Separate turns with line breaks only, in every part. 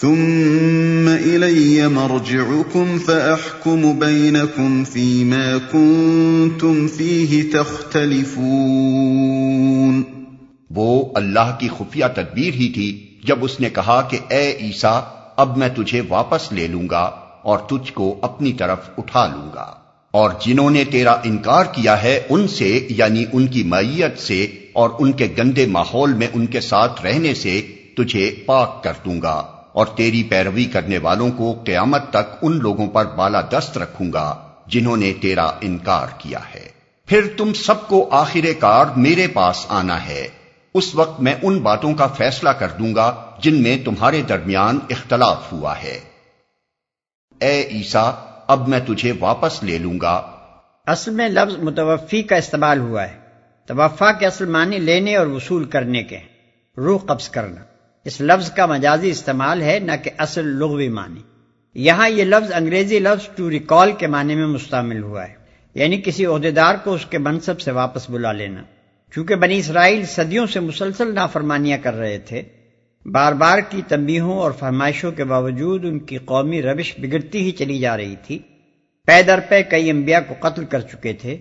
ثم إلي مرجعكم فأحكم بينكم فيما كنتم فيه تختلفون
وہ اللہ کی خفیہ تدبیر ہی تھی جب اس نے کہا کہ اے عیسیٰ، اب میں تجھے واپس لے لوں گا اور تجھ کو اپنی طرف اٹھا لوں گا۔ اور جنہوں نے تیرا انکار کیا ہے، ان سے یعنی ان کی معیت سے اور ان کے گندے ماحول میں ان کے ساتھ رہنے سے تجھے پاک کر دوں گا۔ اور تیری پیروی کرنے والوں کو قیامت تک ان لوگوں پر بالا دست رکھوں گا جنہوں نے تیرا انکار کیا ہے۔ پھر تم سب کو آخر کار میرے پاس آنا ہے۔ اس وقت میں ان باتوں کا فیصلہ کر دوں گا جن میں تمہارے درمیان اختلاف ہوا ہے۔ اے عیسا اب میں تجھے واپس لے لوں گا۔
اصل میں لفظ متوفی کا استعمال ہوا ہے۔ توفا کے اصل معنی لینے اور وصول کرنے کے۔ روح قبض کرنا۔ اس لفظ کا مجازی استعمال ہے، نہ کہ اصل لغوی معنی۔ یہاں یہ لفظ انگریزی لفظ ٹو ریکال کے معنی میں مستعمل ہوا ہے۔ یعنی کسی عہدیدار کو اس کے منصب سے واپس بلا لینا۔ چونکہ بنی اسرائیل صدیوں سے مسلسل نافرمانیاں کر رہے تھے، بار بار کی تنبیہوں اور فرمائشوں کے باوجود ان کی قومی روش بگڑتی ہی چلی جا رہی تھی۔ پے در پے کئی انبیاء کو قتل کر چکے تھے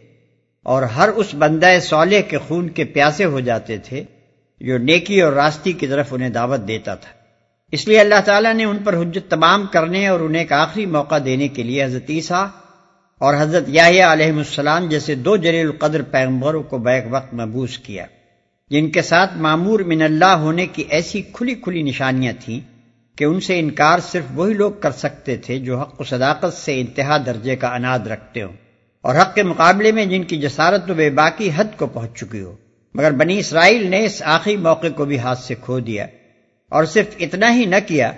اور ہر اس بندہ صالح کے خون کے پیاسے ہو جاتے تھے۔ جو نیکی اور راستی کی طرف انہیں دعوت دیتا تھا۔ اس لیے اللہ تعالیٰ نے ان پر حجت تمام کرنے اور انہیں ایک آخری موقع دینے کے لیے حضرت عیسیٰ اور حضرت یاہیا علیہ السلام جیسے دو جلیل القدر پیغمبروں کو بیک وقت محبوس کیا، جن کے ساتھ معمور من اللہ ہونے کی ایسی کھلی کھلی نشانیاں تھیں کہ ان سے انکار صرف وہی لوگ کر سکتے تھے جو حق و صداقت سے انتہا درجے کا اناد رکھتے ہوں اور حق کے مقابلے میں جن کی جسارت و بے باقی حد کو پہنچ چکی ہو۔ مگر بنی اسرائیل نے اس آخری موقع کو بھی ہاتھ سے کھو دیا اور صرف اتنا ہی نہ کیا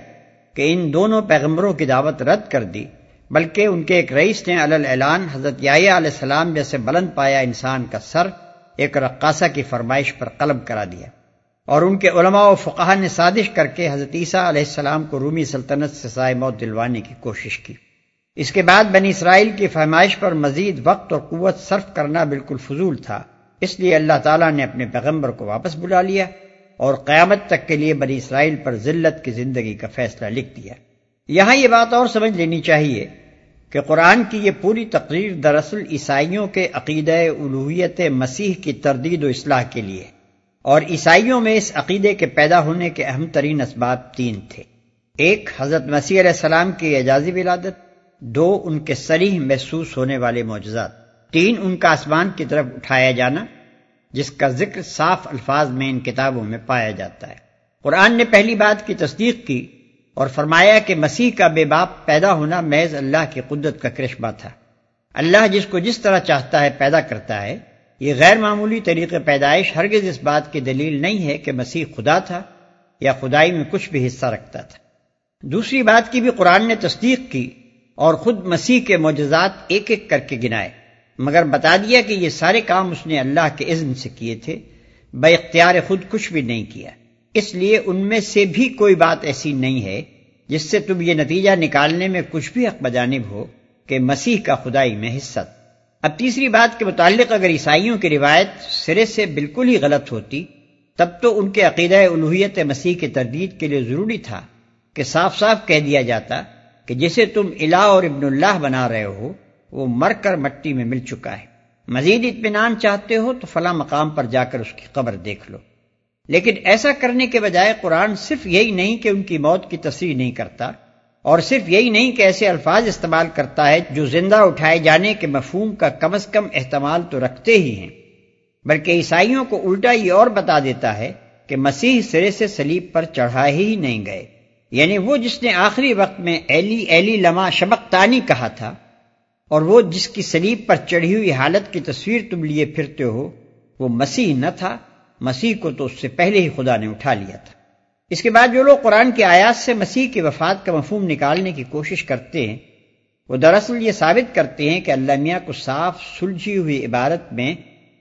کہ ان دونوں پیغمبروں کی دعوت رد کر دی، بلکہ ان کے ایک رئیس نے اعلان حضرت علیہ السلام جیسے بلند پایا انسان کا سر ایک رقاصہ کی فرمائش پر قلب کرا دیا اور ان کے علماء و فقہ نے سازش کر کے حضرت عیسیٰ علیہ السلام کو رومی سلطنت سے سائے موت دلوانے کی کوشش کی۔ اس کے بعد بنی اسرائیل کی فرمائش پر مزید وقت اور قوت صرف کرنا بالکل فضول تھا۔ اس لیے اللہ تعالیٰ نے اپنے پیغمبر کو واپس بلا لیا اور قیامت تک کے لیے بنی اسرائیل پر ذلت کی زندگی کا فیصلہ لکھ دیا۔ یہاں یہ بات اور سمجھ لینی چاہیے کہ قرآن کی یہ پوری تقریر دراصل عیسائیوں کے عقیدہ الوحیت مسیح کی تردید و اصلاح کے لیے۔ اور عیسائیوں میں اس عقیدے کے پیدا ہونے کے اہم ترین اسباب تین تھے۔ ایک، حضرت مسیح علیہ السلام کی اعجازی ولادت۔ دو، ان کے سریح محسوس ہونے والے معجزات۔ تین ان کا آسمان کی طرف اٹھایا جانا، جس کا ذکر صاف الفاظ میں ان کتابوں میں پایا جاتا ہے۔ قرآن نے پہلی بات کی تصدیق کی اور فرمایا کہ مسیح کا بے باپ پیدا ہونا محض اللہ کی قدرت کا کرشبہ تھا۔ اللہ جس کو جس طرح چاہتا ہے پیدا کرتا ہے۔ یہ غیر معمولی طریقے پیدائش ہرگز اس بات کی دلیل نہیں ہے کہ مسیح خدا تھا یا خدائی میں کچھ بھی حصہ رکھتا تھا۔ دوسری بات کی بھی قرآن نے تصدیق کی اور خود مسیح کے معجزات ایک ایک کر کے گنائے۔ مگر بتا دیا کہ یہ سارے کام اس نے اللہ کے اذن سے کیے تھے، بے اختیار خود کچھ بھی نہیں کیا۔ اس لیے ان میں سے بھی کوئی بات ایسی نہیں ہے جس سے تم یہ نتیجہ نکالنے میں کچھ بھی حق بجانب ہو کہ مسیح کا خدائی میں حصہ۔ اب تیسری بات کے متعلق اگر عیسائیوں کی روایت سرے سے بالکل ہی غلط ہوتی، تب تو ان کے عقیدہ الوحیت مسیح کی تردید کے لیے ضروری تھا کہ صاف صاف کہہ دیا جاتا کہ جسے تم الہ اور ابن اللہ بنا رہے ہو وہ مر کر مٹی میں مل چکا ہے۔ مزید اطمینان چاہتے ہو تو فلاں مقام پر جا کر اس کی قبر دیکھ لو۔ لیکن ایسا کرنے کے بجائے قرآن صرف یہی نہیں کہ ان کی موت کی تصریح نہیں کرتا، اور صرف یہی نہیں کہ ایسے الفاظ استعمال کرتا ہے جو زندہ اٹھائے جانے کے مفہوم کا کم از کم احتمال تو رکھتے ہی ہیں۔ بلکہ عیسائیوں کو الٹا یہ اور بتا دیتا ہے کہ مسیح سرے سے سلیب پر چڑھائے ہی نہیں گئے۔ یعنی وہ جس نے آخری وقت میں ایلی ایلی لما شبق تانی کہا تھا اور وہ جس کی سلیب پر چڑھی ہوئی حالت کی تصویر تم لیے پھرتے ہو، وہ مسیح نہ تھا، مسیح کو تو اس سے پہلے ہی خدا نے اٹھا لیا تھا۔ اس کے بعد جو لوگ قرآن کی آیات سے مسیح کی وفات کا مفہوم نکالنے کی کوشش کرتے ہیں، وہ دراصل یہ ثابت کرتے ہیں کہ اللہ میاں کو صاف سلجھی ہوئی عبارت میں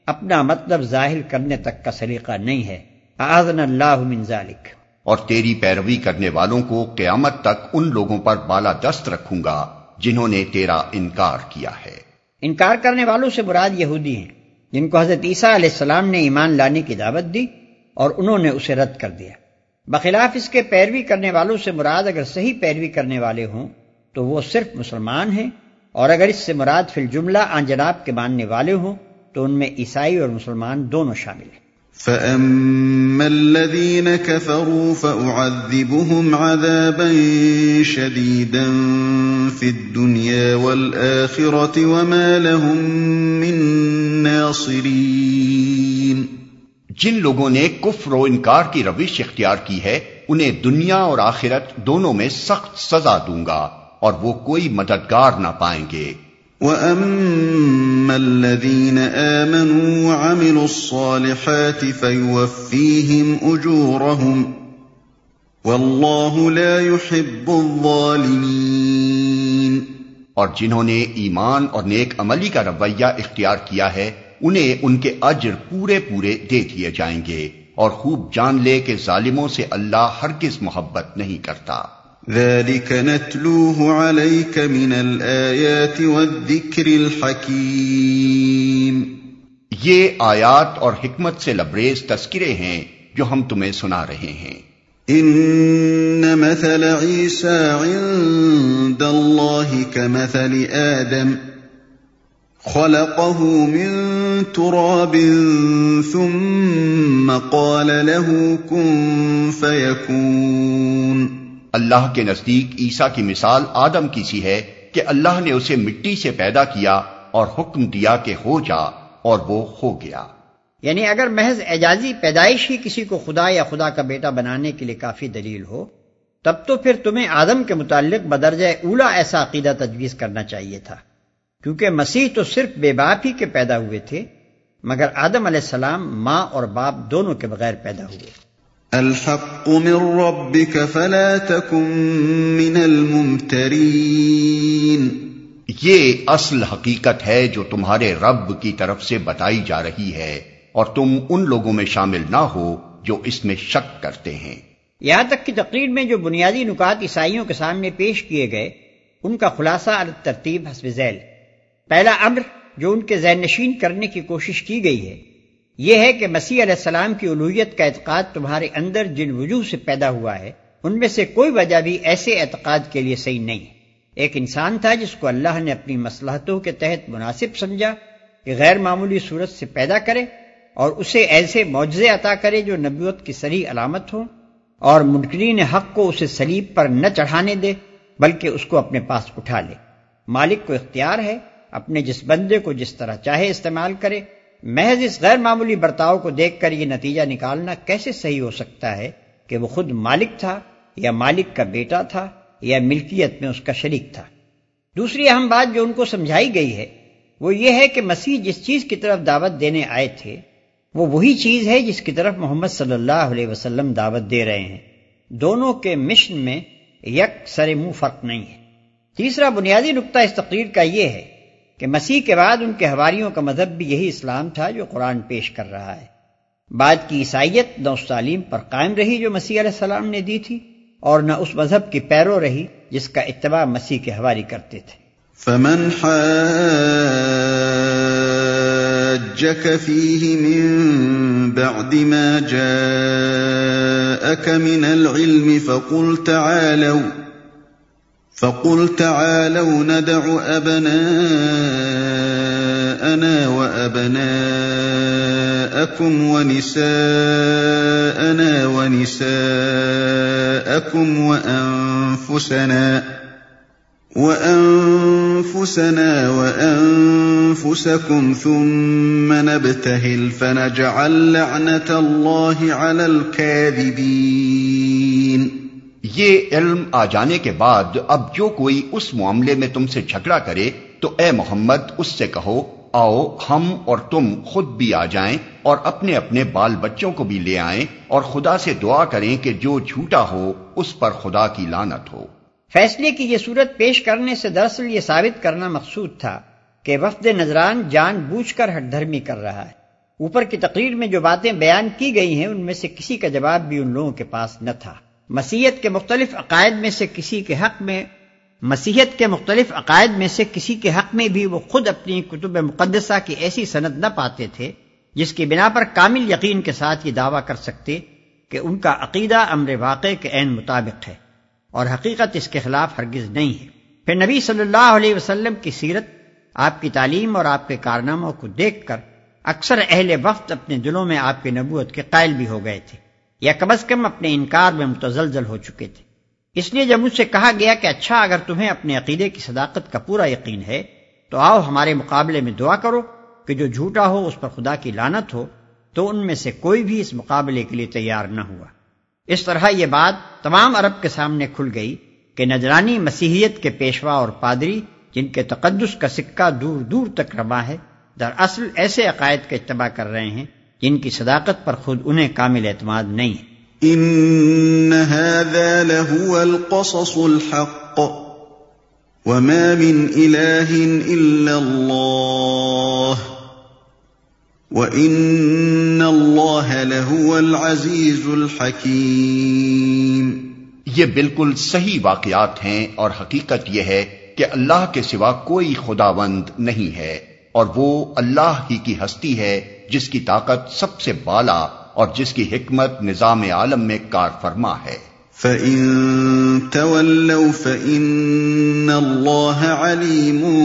اپنا مطلب ظاہر کرنے تک کا سلیقہ نہیں ہے۔ آزن اللہ من ذالک۔
اور تیری پیروی کرنے والوں کو قیامت تک ان لوگوں پر بالا دست رکھوں گا۔ جنہوں نے تیرا انکار کیا ہے۔
انکار کرنے والوں سے مراد یہودی ہیں، جن کو حضرت عیسیٰ علیہ السلام نے ایمان لانے کی دعوت دی اور انہوں نے اسے رد کر دیا۔ بخلاف اس کے پیروی کرنے والوں سے مراد اگر صحیح پیروی کرنے والے ہوں تو وہ صرف مسلمان ہیں، اور اگر اس سے مراد فی الجملہ آن جناب کے ماننے والے ہوں تو ان میں عیسائی اور مسلمان دونوں شامل ہیں۔
فَأَمَّا الَّذِينَ كَفَرُوا فَأُعَذِّبُهُمْ عَذَابًا شَدِيدًا فِي الدُّنْيَا وَالْآخِرَةِ وَمَا لَهُم مِّن نَاصِرِينَ
جن لوگوں نے کفر و انکار کی روش اختیار کی ہے، انہیں دنیا اور آخرت دونوں میں سخت سزا دوں گا اور وہ کوئی مددگار نہ پائیں گے۔
وَأَمَّا الَّذِينَ آمَنُوا وَعَمِلُوا الصَّالِحَاتِ فَيُوَفِّيهِمْ أُجُورَهُمْ وَاللَّهُ لَا يُحِبُّ الظَّالِمِينَ
اور جنہوں نے ایمان اور نیک عملی کا رویہ اختیار کیا ہے، انہیں ان کے اجر پورے پورے دے دیے جائیں گے اور خوب جان لے کہ ظالموں سے اللہ ہرگز محبت نہیں کرتا۔
ذلك نتلوه عليك من الآيات والذكر الحكيم
یہ آیات اور حکمت سے لبریز تذکرے ہیں جو ہم تمہیں سنا رہے ہیں۔
ان مثل عيسى عند الله كمثل آدم خلقه من تراب ثم قال له كن فيكون
اللہ کے نزدیک عیسیٰ کی مثال آدم کی سی ہے کہ اللہ نے اسے مٹی سے پیدا کیا اور حکم دیا کہ ہو جا اور وہ ہو گیا۔
یعنی اگر محض اعجازی پیدائش ہی کسی کو خدا یا خدا کا بیٹا بنانے کے لیے کافی دلیل ہو، تب تو پھر تمہیں آدم کے متعلق بدرجہ اولا ایسا عقیدہ تجویز کرنا چاہیے تھا۔ کیونکہ مسیح تو صرف بے باپ ہی کے پیدا ہوئے تھے، مگر آدم علیہ السلام ماں اور باپ دونوں کے بغیر پیدا ہوئے۔
الحق من ربك فلا تكن من الممترين
یہ اصل حقیقت ہے جو تمہارے رب کی طرف سے بتائی جا رہی ہے اور تم ان لوگوں میں شامل نہ ہو جو اس میں شک کرتے ہیں۔
یہاں تک کہ تقریر میں جو بنیادی نکات عیسائیوں کے سامنے پیش کیے گئے ان کا خلاصہ ترتیب حسب ذیل۔ پہلا امر جو ان کے ذہن نشین کرنے کی کوشش کی گئی ہے یہ ہے کہ مسیح علیہ السلام کی الوحیت کا اعتقاد تمہارے اندر جن وجوہ سے پیدا ہوا ہے، ان میں سے کوئی وجہ بھی ایسے اعتقاد کے لیے صحیح نہیں ہے۔ ایک انسان تھا جس کو اللہ نے اپنی مسلحتوں کے تحت مناسب سمجھا کہ غیر معمولی صورت سے پیدا کرے اور اسے ایسے معجزے عطا کرے جو نبیوت کی سری علامت ہو اور منکرین حق کو اسے سلیب پر نہ چڑھانے دے، بلکہ اس کو اپنے پاس اٹھا لے۔ مالک کو اختیار ہے، اپنے جس بندے کو جس طرح چاہے استعمال کرے۔ محض اس غیر معمولی برتاؤ کو دیکھ کر یہ نتیجہ نکالنا کیسے صحیح ہو سکتا ہے کہ وہ خود مالک تھا یا مالک کا بیٹا تھا یا ملکیت میں اس کا شریک تھا؟ دوسری اہم بات جو ان کو سمجھائی گئی ہے، وہ یہ ہے کہ مسیح جس چیز کی طرف دعوت دینے آئے تھے، وہ وہی چیز ہے جس کی طرف محمد صلی اللہ علیہ وسلم دعوت دے رہے ہیں۔ دونوں کے مشن میں یک سر منہ فرق نہیں ہے۔ تیسرا بنیادی نقطہ اس تقریر کا یہ ہے کہ مسیح کے بعد ان کے ہواریوں کا مذہب بھی یہی اسلام تھا جو قرآن پیش کر رہا ہے۔ بعد کی عیسائیت نہ اس تعلیم پر قائم رہی جو مسیح علیہ السلام نے دی تھی اور نہ اس مذہب کی پیرو رہی جس کا اتباع مسیح کے حواری کرتے تھے۔
فمن حاجك فيه من بعد ما جاءك من العلم فقل تعالوا فقل تعالوا ندع أبناءنا وأبناءكم ونساءنا ونساءكم وأنفسنا وأنفسنا وأنفسكم ثم نبتهل فنجعل لعنة الله على الكاذبين
یہ علم آ جانے کے بعد اب جو کوئی اس معاملے میں تم سے جھگڑا کرے تو اے محمد اس سے کہو، آؤ ہم اور تم خود بھی آ جائیں اور اپنے اپنے بال بچوں کو بھی لے آئیں اور خدا سے دعا کریں کہ جو جھوٹا ہو اس پر خدا کی لانت ہو۔
فیصلے کی یہ صورت پیش کرنے سے دراصل یہ ثابت کرنا مقصود تھا کہ وفد نظران جان بوجھ کر ہٹ دھرمی کر رہا ہے۔ اوپر کی تقریر میں جو باتیں بیان کی گئی ہیں، ان میں سے کسی کا جواب بھی ان لوگوں کے پاس نہ تھا۔ مسیحت کے مختلف عقائد میں سے کسی کے حق میں مسیحت کے مختلف عقائد میں سے کسی کے حق میں بھی وہ خود اپنی کتب مقدسہ کی ایسی صنعت نہ پاتے تھے، جس کی بنا پر کامل یقین کے ساتھ یہ دعویٰ کر سکتے کہ ان کا عقیدہ امر واقع کے عین مطابق ہے اور حقیقت اس کے خلاف ہرگز نہیں ہے۔ پھر نبی صلی اللہ علیہ وسلم کی سیرت، آپ کی تعلیم اور آپ کے کارناموں کو دیکھ کر اکثر اہل وقت اپنے دلوں میں آپ کی نبوت کے قائل بھی ہو گئے تھے۔ یا کم از کم اپنے انکار میں متزلزل ہو چکے تھے۔ اس لیے جب مجھ سے کہا گیا کہ اچھا اگر تمہیں اپنے عقیدے کی صداقت کا پورا یقین ہے، تو آؤ ہمارے مقابلے میں دعا کرو کہ جو جھوٹا ہو اس پر خدا کی لانت ہو، تو ان میں سے کوئی بھی اس مقابلے کے لیے تیار نہ ہوا۔ اس طرح یہ بات تمام عرب کے سامنے کھل گئی کہ نجرانی مسیحیت کے پیشوا اور پادری، جن کے تقدس کا سکہ دور دور تک رما ہے دراصل ایسے عقائد کا اتباع کر رہے ہیں جن کی صداقت پر خود انہیں کامل اعتماد نہیں
ان هذا لهو القصص الحق وما من اله الا الله وان الله لهو العزيز الحكيم۔
یہ بالکل صحیح واقعات ہیں اور حقیقت یہ ہے کہ اللہ کے سوا کوئی خداوند نہیں ہے۔ اور وہ اللہ ہی کی ہستی ہے جس کی طاقت سب سے بالا اور جس کی حکمت نظام عالم میں کار فرما ہے۔
فَإِن تَوَلَّوْا فَإِنَّ اللَّهَ عَلِيمٌ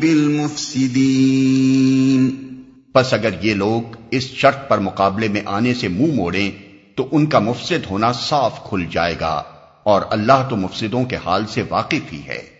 بِالْمُفْسِدِينَ۔
پس اگر یہ لوگ اس شرط پر مقابلے میں آنے سے منہ مو موڑیں تو ان کا مفسد ہونا صاف کھل جائے گا اور اللہ تو مفسدوں کے حال سے واقف ہی ہے۔